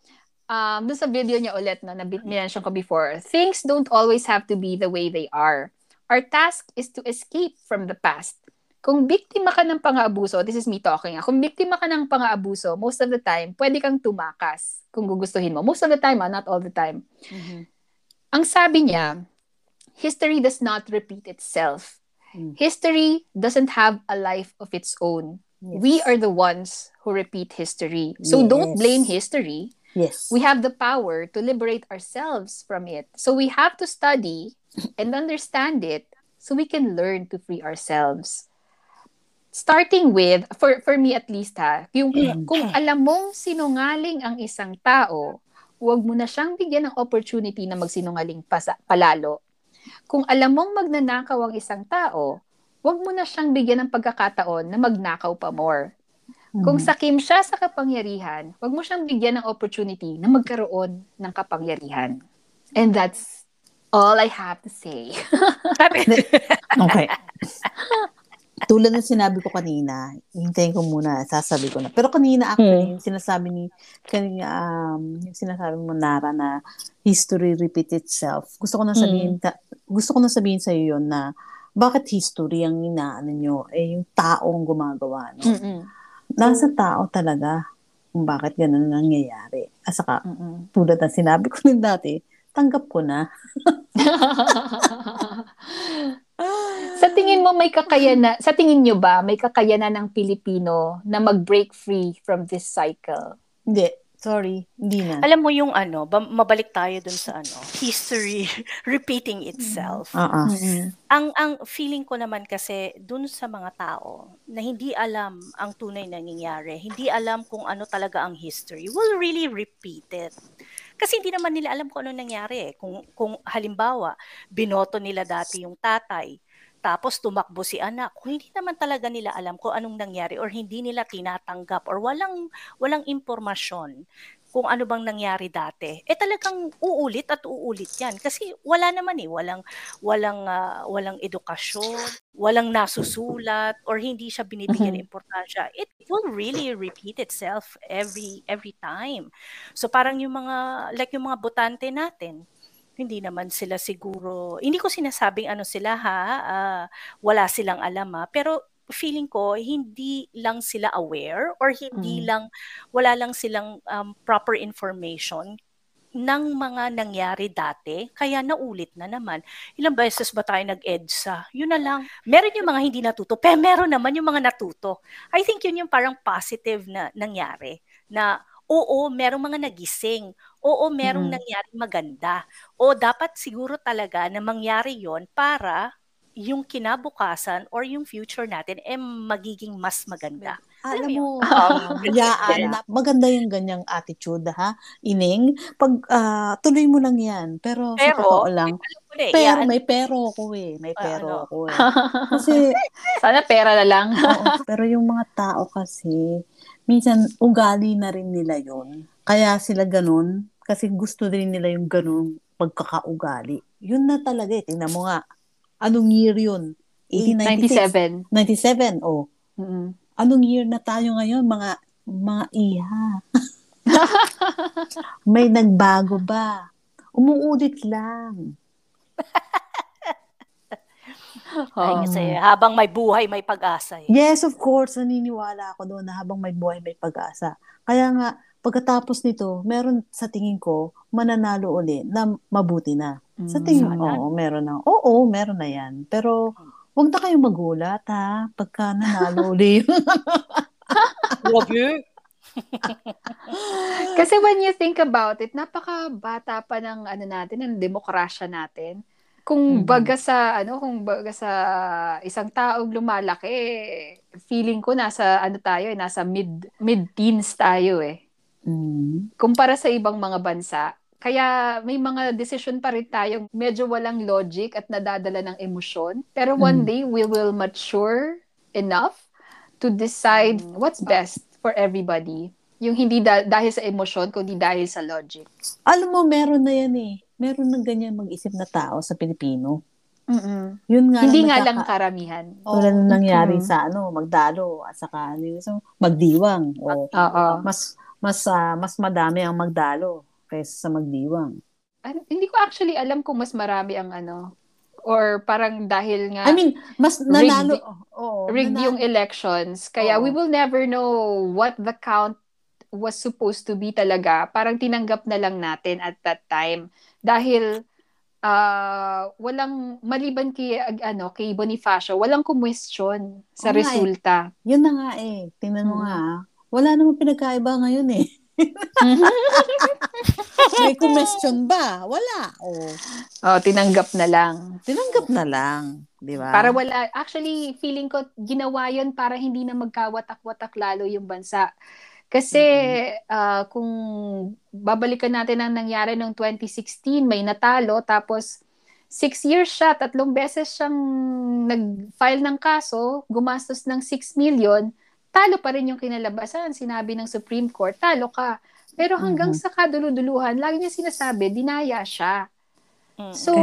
um, doon sa video niya ulit, no, na minention ko before, things don't always have to be the way they are. Our task is to escape from the past kung biktima ka ng pang-aabuso, this is me talking, ah, kung biktima ka ng pang-aabuso, most of the time, pwede kang tumakas kung gugustuhin mo. Most of the time, ah, not all the time. Mm-hmm. Ang sabi niya, history does not repeat itself. Mm. History doesn't have a life of its own. Yes. We are the ones who repeat history. So yes. don't blame history. Yes. We have the power to liberate ourselves from it. So we have to study and understand it so we can learn to free ourselves starting with, for, for me at least ha, yung mm. kung alam mong sinungaling ang isang tao, huwag mo na siyang bigyan ng opportunity na magsinungaling pasa, palalo. Kung alam mong magnanakaw ang isang tao, huwag mo na siyang bigyan ng pagkakataon na magnakaw pa more. Mm. Kung sakim siya sa kapangyarihan, huwag mo siyang bigyan ng opportunity na magkaroon ng kapangyarihan. And that's all I have to say. okay tulad ng sinabi ko kanina, hintayin ko muna, sasabi ko na. Pero kanina actually, hmm. sinasabi ni, kanina, um, yung sinasabi mo, Nara, na history repeat itself. Gusto ko na sabihin, hmm. ta, gusto ko na sabihin sa iyo na, bakit history ang inaano nyo? Eh, yung taong gumagawa, no? Mm-mm. Nasa tao talaga kung bakit ganun nangyayari. At saka, Mm-mm. tulad ng sinabi ko din dati, tanggap ko na. sa tingin mo may kakayanan, sa tingin nyo ba may kakayanan ng Pilipino na mag-break free from this cycle? Hindi. Sorry, hindi na. Alam mo yung ano, mabalik tayo dun sa ano, history repeating itself. Uh-uh. Mm-hmm. Ang ang feeling ko naman kasi dun sa mga tao na hindi alam ang tunay na nangyayari, hindi alam kung ano talaga ang history, will really repeat it. Kasi hindi naman nila alam kung ano nangyari eh. Kung, kung halimbawa, binoto nila dati yung tatay, tapos tumakbo si anak. Kung hindi naman talaga nila alam kung anong nangyari or hindi nila tinatanggap or walang walang impormasyon kung ano bang nangyari dati, eh talagang uulit at uulit 'yan kasi wala naman eh, walang walang uh, walang edukasyon, walang nasusulat or hindi siya binibigyan mm-hmm. importansya. It will really repeat itself every every time. So parang yung mga like yung mga botante natin, hindi naman sila siguro, hindi ko sinasabing ano sila ha, uh, wala silang alam ha, pero feeling ko hindi lang sila aware or hindi mm. lang wala lang silang um, proper information ng mga nangyari dati, kaya naulit na naman. Ilang beses ba tayo nag-EDSA? Yun na lang. Meron yung mga hindi natuto, pero meron naman yung mga natuto. I think yun yung parang positive na nangyari, na oo, merong mga nagising. Oo, merong mm. nangyari maganda. O dapat siguro talaga na mangyari yon para yung kinabukasan or yung future natin eh magiging mas maganda. Alam mo, um, yaan, na, maganda yung ganyang attitude, ha? Ining, pag uh, tuloy mo lang yan. Pero, pero sa totoo lang, eh, pero, may pero ako eh. May pero uh, ano? ako eh. Kasi, sana pera na lang. oo, pero yung mga tao kasi, minsan ugali na rin nila yon Kaya sila ganun, kasi gusto din nila yung ganun pagkakaugali. Yun na talaga eh. Tingnan mo nga, Anong year yun? 1896? 97. 97, oh. Mm-hmm. Anong year na tayo ngayon, mga mga iha? May nagbago ba? Umuulit lang. Ay, kasi habang may buhay, may pag-asa. Eh. Yes, of course. Naniniwala ako doon na habang may buhay, may pag-asa. Kaya nga, pagkatapos nito, meron sa tingin ko, mananalo uli na mabuti na. Sa mm, tingin mo, oo, meron na. Oo, meron na yan. Pero, huwag na kayong magulat, ha? Pagka nanalo uli. Grabe. Kasi when you think about it, napaka-bata pa ng ano natin, ng demokrasya natin. Kung mm-hmm. baga sa ano, kung baga sa isang taong lumalaki, feeling ko nasa ano tayo, eh, nasa mid mid-teens tayo eh. Mm-hmm. Kumpara sa ibang mga bansa, kaya may mga decision pa rin tayong medyo walang logic at nadadala ng emosyon. Pero one mm. day, we will mature enough to decide mm. what's best for everybody. Yung hindi da- dahil sa emosyon, kundi dahil sa logic. Alam mo, meron na yan eh. Meron ng ganyan mag-isip na tao sa Pilipino. Mm-mm. Yun nga hindi nga lang karamihan. Wala oh. na nangyari mm-hmm. sa ano, magdalo at saka ano, so, magdiwang. O, uh mas mas uh, mas madami ang magdalo kaysa sa magdiwang. Ano, hindi ko actually alam kung mas marami ang ano or parang dahil nga I mean, mas nanalo rigged, oh, rigged nanalo. yung elections kaya oh. we will never know what the count was supposed to be talaga. Parang tinanggap na lang natin at that time dahil uh, walang maliban kay ano kay Bonifacio, walang question sa oh, resulta. Eh. Yun na nga eh. Tingnan mo hmm. nga. Wala namang pinagkaiba ngayon eh. May question ba? Wala. Oh. oh, tinanggap na lang. Tinanggap na lang, 'di ba? Para wala actually feeling ko ginawa 'yon para hindi na magkawatak-watak lalo yung bansa. Kasi mm-hmm. uh, kung babalikan natin ang nangyari noong 2016, may natalo tapos six years siya, tatlong beses siyang nag-file ng kaso, gumastos ng 6 million, talo pa rin yung kinalabasan. Sinabi ng Supreme Court, talo ka. Pero hanggang mm-hmm. sa kaduluduluhan, lagi niya sinasabi, dinaya siya. Mm-hmm. So,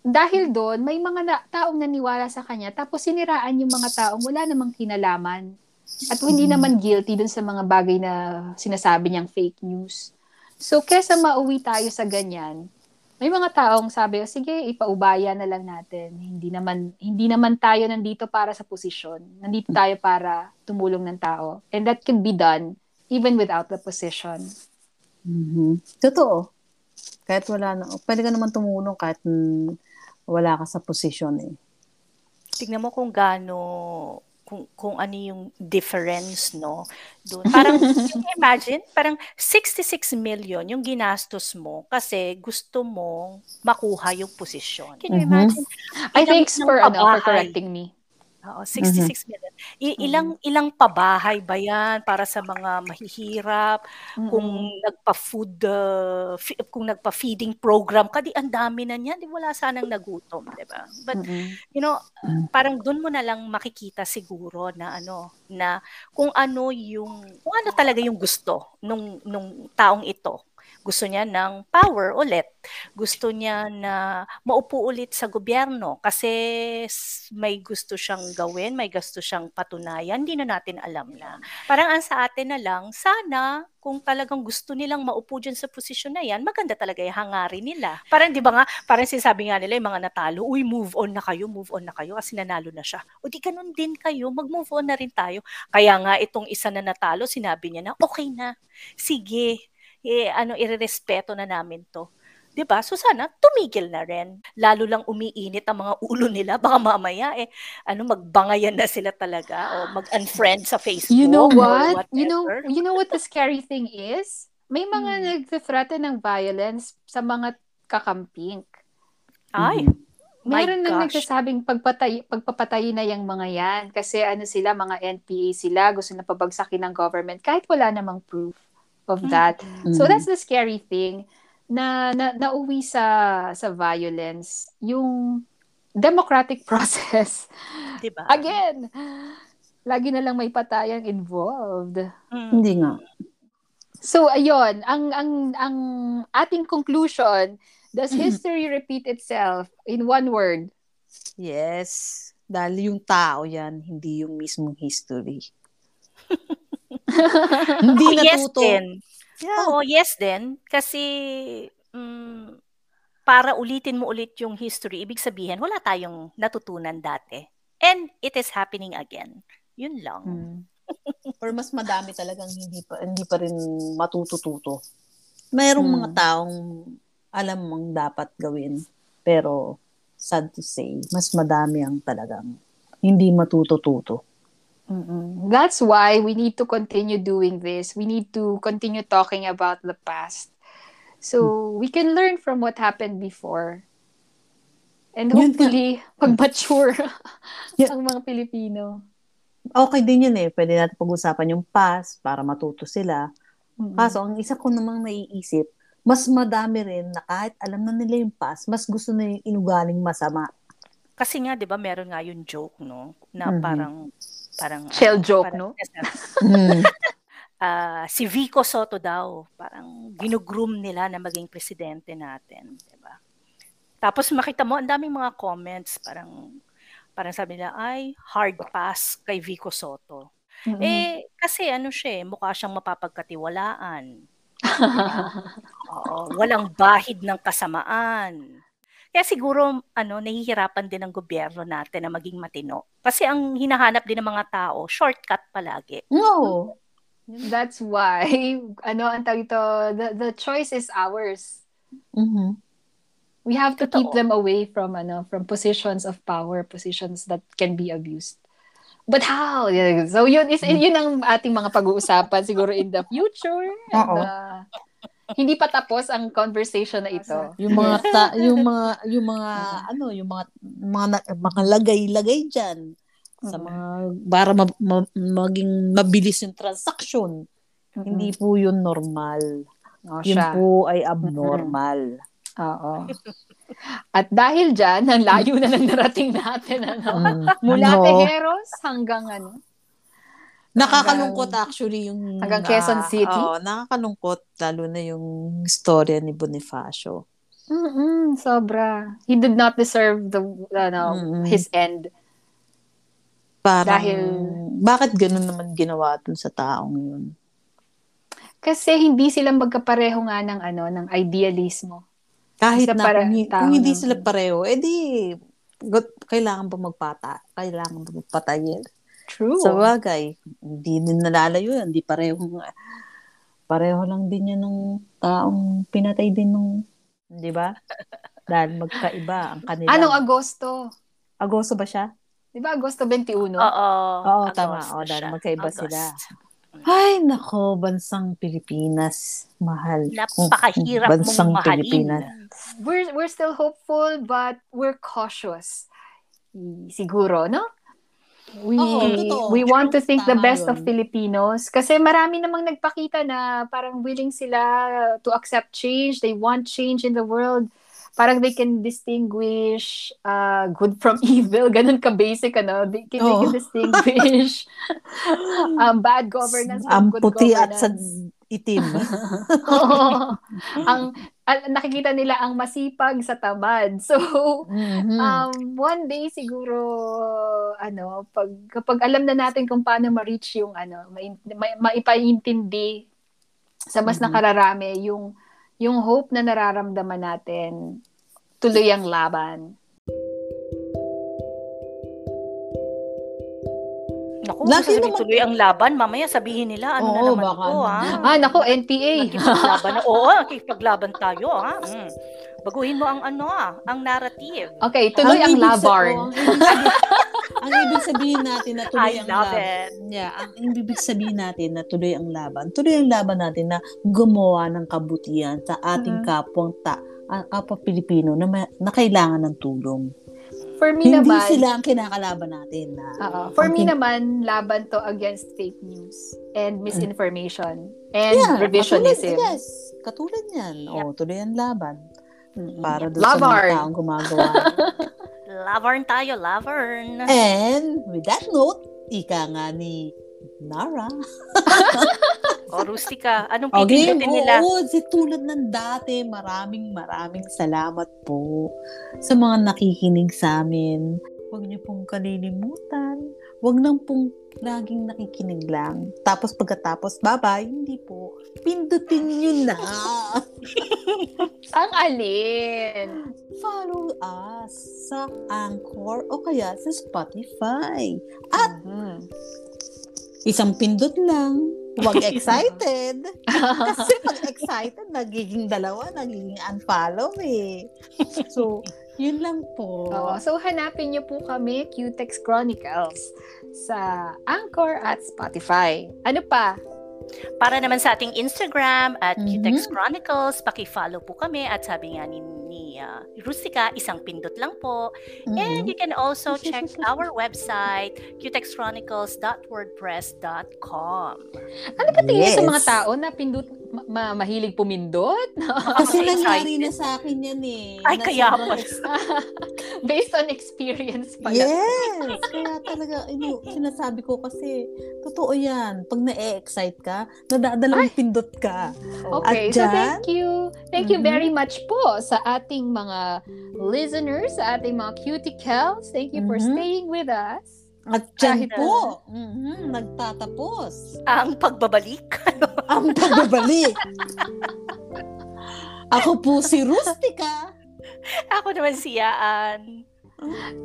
dahil doon, may mga na, taong naniwala sa kanya, tapos siniraan yung mga taong wala namang kinalaman. At hindi mm-hmm. naman guilty dun sa mga bagay na sinasabi niyang fake news. So, kesa mauwi tayo sa ganyan, may mga taong sabi, sige, ipaubaya na lang natin. Hindi naman hindi naman tayo nandito para sa posisyon. Nandito tayo para tumulong ng tao. And that can be done even without the position. Mm-hmm. Totoo. Kahit wala na, pwede ka naman tumulong kahit wala ka sa posisyon eh. Tignan mo kung gaano kung, kung ano yung difference, no? Doon. Parang, imagine, parang 66 million yung ginastos mo kasi gusto mo makuha yung posisyon. Can you mm-hmm. imagine? I think for, ano, for correcting me. Oo, 66 mm-hmm. million. I- ilang mm-hmm. ilang pabahay ba 'yan para sa mga mahihirap? Mm-hmm. Kung nagpa-food uh, f- kung nagpa-feeding program ka, di ang dami na niyan, di wala sanang nagutom, 'di ba? But mm-hmm. you know, parang doon mo na lang makikita siguro na ano, na kung ano yung kung ano talaga yung gusto nung nung taong ito gusto niya ng power ulit. Gusto niya na maupo ulit sa gobyerno kasi may gusto siyang gawin, may gusto siyang patunayan, hindi na natin alam na. Parang ang sa atin na lang, sana kung talagang gusto nilang maupo dyan sa posisyon na yan, maganda talaga yung hangarin nila. Parang di ba nga, parang sinasabi nga nila yung mga natalo, uy, move on na kayo, move on na kayo kasi nanalo na siya. O di ganun din kayo, mag-move on na rin tayo. Kaya nga itong isa na natalo, sinabi niya na, okay na, sige, eh, ano, irerespeto na namin to. 'Di ba? So sana tumigil na rin. Lalo lang umiinit ang mga ulo nila. Baka mamaya eh ano magbangayan na sila talaga o mag-unfriend sa Facebook. You know what? You know you know what the scary thing is? May mga Hmm. nagte-threaten ng violence sa mga kakamping. Ay, Mhm. Meron nang nagsasabing pagpatay, pagpapatayin na yung mga yan. Kasi ano sila, mga NPA sila, gusto na pabagsakin ng government kahit wala namang proof of that. So Mhm. that's the scary thing na, na nauwi sa sa violence yung democratic process. 'di ba? Again, lagi na lang may patayang involved. Mm. Hindi nga. So ayun, ang ang ang ating conclusion, does Mhm. history repeat itself in one word? Yes. Dahil yung tao yan, hindi yung mismong history. hindi Oh, yes natuto. din. Yeah. Oo, yes din. Kasi mm, para ulitin mo ulit yung history, ibig sabihin, wala tayong natutunan dati. And it is happening again. Yun lang. Mm. Or mas madami talagang hindi pa hindi pa rin matutututo. Mayroong Mm. mga taong alam mong dapat gawin, pero sad to say, mas madami ang talagang hindi matutututo. Mm-mm. That's why we need to continue doing this. We need to continue talking about the past. So we can learn from what happened before. And hopefully, pag-mature Yeah. ang mga Pilipino. Okay din yun eh. Pwede natin pag-usapan yung past para matuto sila. Mm-mm. Kaso, ang isa ko namang naiisip, mas madami rin na kahit alam na nila yung past, mas gusto na yung inugaling masama. Kasi nga, di ba, meron nga yung joke, no? Na Mhm. parang, parang, Shell joke, parang- no? Mm. Ah, si Vico Soto daw, parang ginugroom nila na maging presidente natin, 'di ba? Tapos makita mo ang daming mga comments, parang parang sabi nila ay hard pass kay Vico Soto. Mm-mm. Eh kasi ano siya, eh, mukha siyang mapapagkatiwalaan. Oo, walang bahid ng kasamaan. Kaya siguro ano nahihirapan din ang gobyerno natin na maging matino. Kasi ang hinahanap din ng mga tao, shortcut palagi. No. That's why, ano ang tawag ito, the, the choice is ours. Mhm. We have to keep Totoo. them away from ano from positions of power, positions that can be abused. But how? So yun is yun ang ating mga pag-uusapan siguro in the future. And, Oo. uh, hindi pa tapos ang conversation na ito. Yung mga ta- yung mga yung mga ano, yung mga mga, mga lagay-lagay diyan sa mga para ma- ma- maging mabilis yung transaction. Hindi po yun normal. Oh, Yun siya. po ay abnormal. Oo. At dahil dyan, ang layo na ng narating natin, ano? Mm. Mula Ano, Tejeros hanggang ano? Nakakalungkot actually yung Hanggang Quezon ah, City? oo, nakakalungkot lalo na yung storya ni Bonifacio. Mm-mm, sobra. He did not deserve the ano, Mm-mm. his end. Parang, Dahil- bakit ganun naman ginawa dun sa taong yun? Kasi hindi sila magkapareho nga ng ano, ng idealismo. Kahit Isa na para- kung, kung hindi sila pareho, edi gut- kailangan ba magpata? Kailangan ba magpatayin? True. Sa bagay, hindi din nalalayo yan. Hindi pareho, pareho lang din yan nung taong pinatay din nung, di ba? Dahil magkaiba ang kanila. Anong Agosto? Agosto ba siya? Di ba Agosto 21? Oo. Oo, tama. Oo, dahil magkaiba August. sila. Ay, nako, bansang Pilipinas. Mahal. Napakahirap Bansang mong mahalin. Pilipinas. We're, we're still hopeful, but we're cautious. Siguro, no? We, Oo, totoo. we want to think the best yun. of Filipinos. Kasi marami namang nagpakita na parang willing sila to accept change. They want change in the world. Parang they can distinguish uh, good from evil. Ganun ka-basic, ano? They can, they can distinguish um, bad governance from Ang good puti at sa governance. Itim. Oo. ang nakikita nila ang masipag sa tamad. So, Mhm. um, one day siguro, ano, pag, kapag alam na natin kung paano ma-reach yung, ano, ma- ma- maipaintindi sa mas Mhm. nakararami yung, yung hope na nararamdaman natin, tuloy ang laban. Naku, Lagi sasabihin naman- tuloy ang laban. Mamaya sabihin nila, ano na Oo, naman baka to, ano ha? na. Ah, nako, NPA. Nakikipaglaban na. Oo, nakikipaglaban tayo, ha? Mm. Baguhin mo ang ano, ah, ang narrative. Okay, tuloy ang sa- labarn. ang, ibig sabihin, ang ibig sabihin natin na tuloy I ang love laban. it. Yeah, ang ibig sabihin natin na tuloy ang laban. Tuloy ang laban natin na gumawa ng kabutihan sa ating Mhm. kapwang ta, ang kapwa Pilipino na, ma- na kailangan ng tulong. For me Hindi naman, sila ang kinakalaban natin. Na, Oo. For ang me naman, laban to against fake news and misinformation and Yeah, revisionism. Katulad, yes, katulad yan. Yep. Oo, tuloy ang laban. Mm. Para doon sa mga taong gumagawa. Lavern tayo, lavern. And with that note, ika nga ni Nara. O, Rustica, anong Okay, pipindutin nila? oo, si tulad ng dati, maraming maraming salamat po sa mga nakikinig sa amin. Huwag niyo pong kalilimutan. Huwag nang pong laging nakikinig lang. Tapos pagkatapos, bye-bye. Hindi po. Pindutin niyo na. Ang alin? Follow us sa Anchor o kaya sa Spotify. At Mhm. isang pindot lang. Huwag excited. Kasi pag excited, nagiging dalawa, nagiging unfollow eh. So, yun lang po. Oo. So, hanapin niyo po kami, Qtex Chronicles, sa Anchor at Spotify. Ano pa? Para naman sa ating Instagram at Mhm. QTEX Chronicles, paki-follow po kami at sabi nga ni, ni ah, Rustica, isang pindot lang po. And Mm. you can also check our website, qtexchronicles.wordpress.com. Ano ba tingin niyo sa Yes. mga tao na pindot, ma- ma- mahilig pumindot? Kasi nangyari na sa akin yan eh. Ay, kaya ex- Based on experience pala. Yes! Kaya talaga, ino, sinasabi ko kasi, totoo yan. Pag na-excite ka, nadadalawang pindot ka. Okay, At so dyan- thank you. Thank you Mhm. very much po sa ating mga listeners, sa ating mga cuticles. Thank you for Mhm. staying with us. At dyan Kahit- po, mhm, nagtatapos Ang pagbabalik. ang pagbabalik. Ako po si Rustica. Ako naman si Yaan.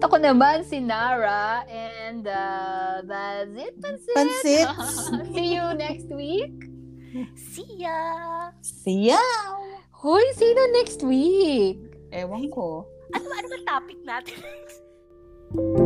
Ako naman si Nara and uh, that's it. That's it. Pansit. See you next week. See ya! Siyaw! Hoy, sino next week? Ewan ko. Ano, ano ba topic natin?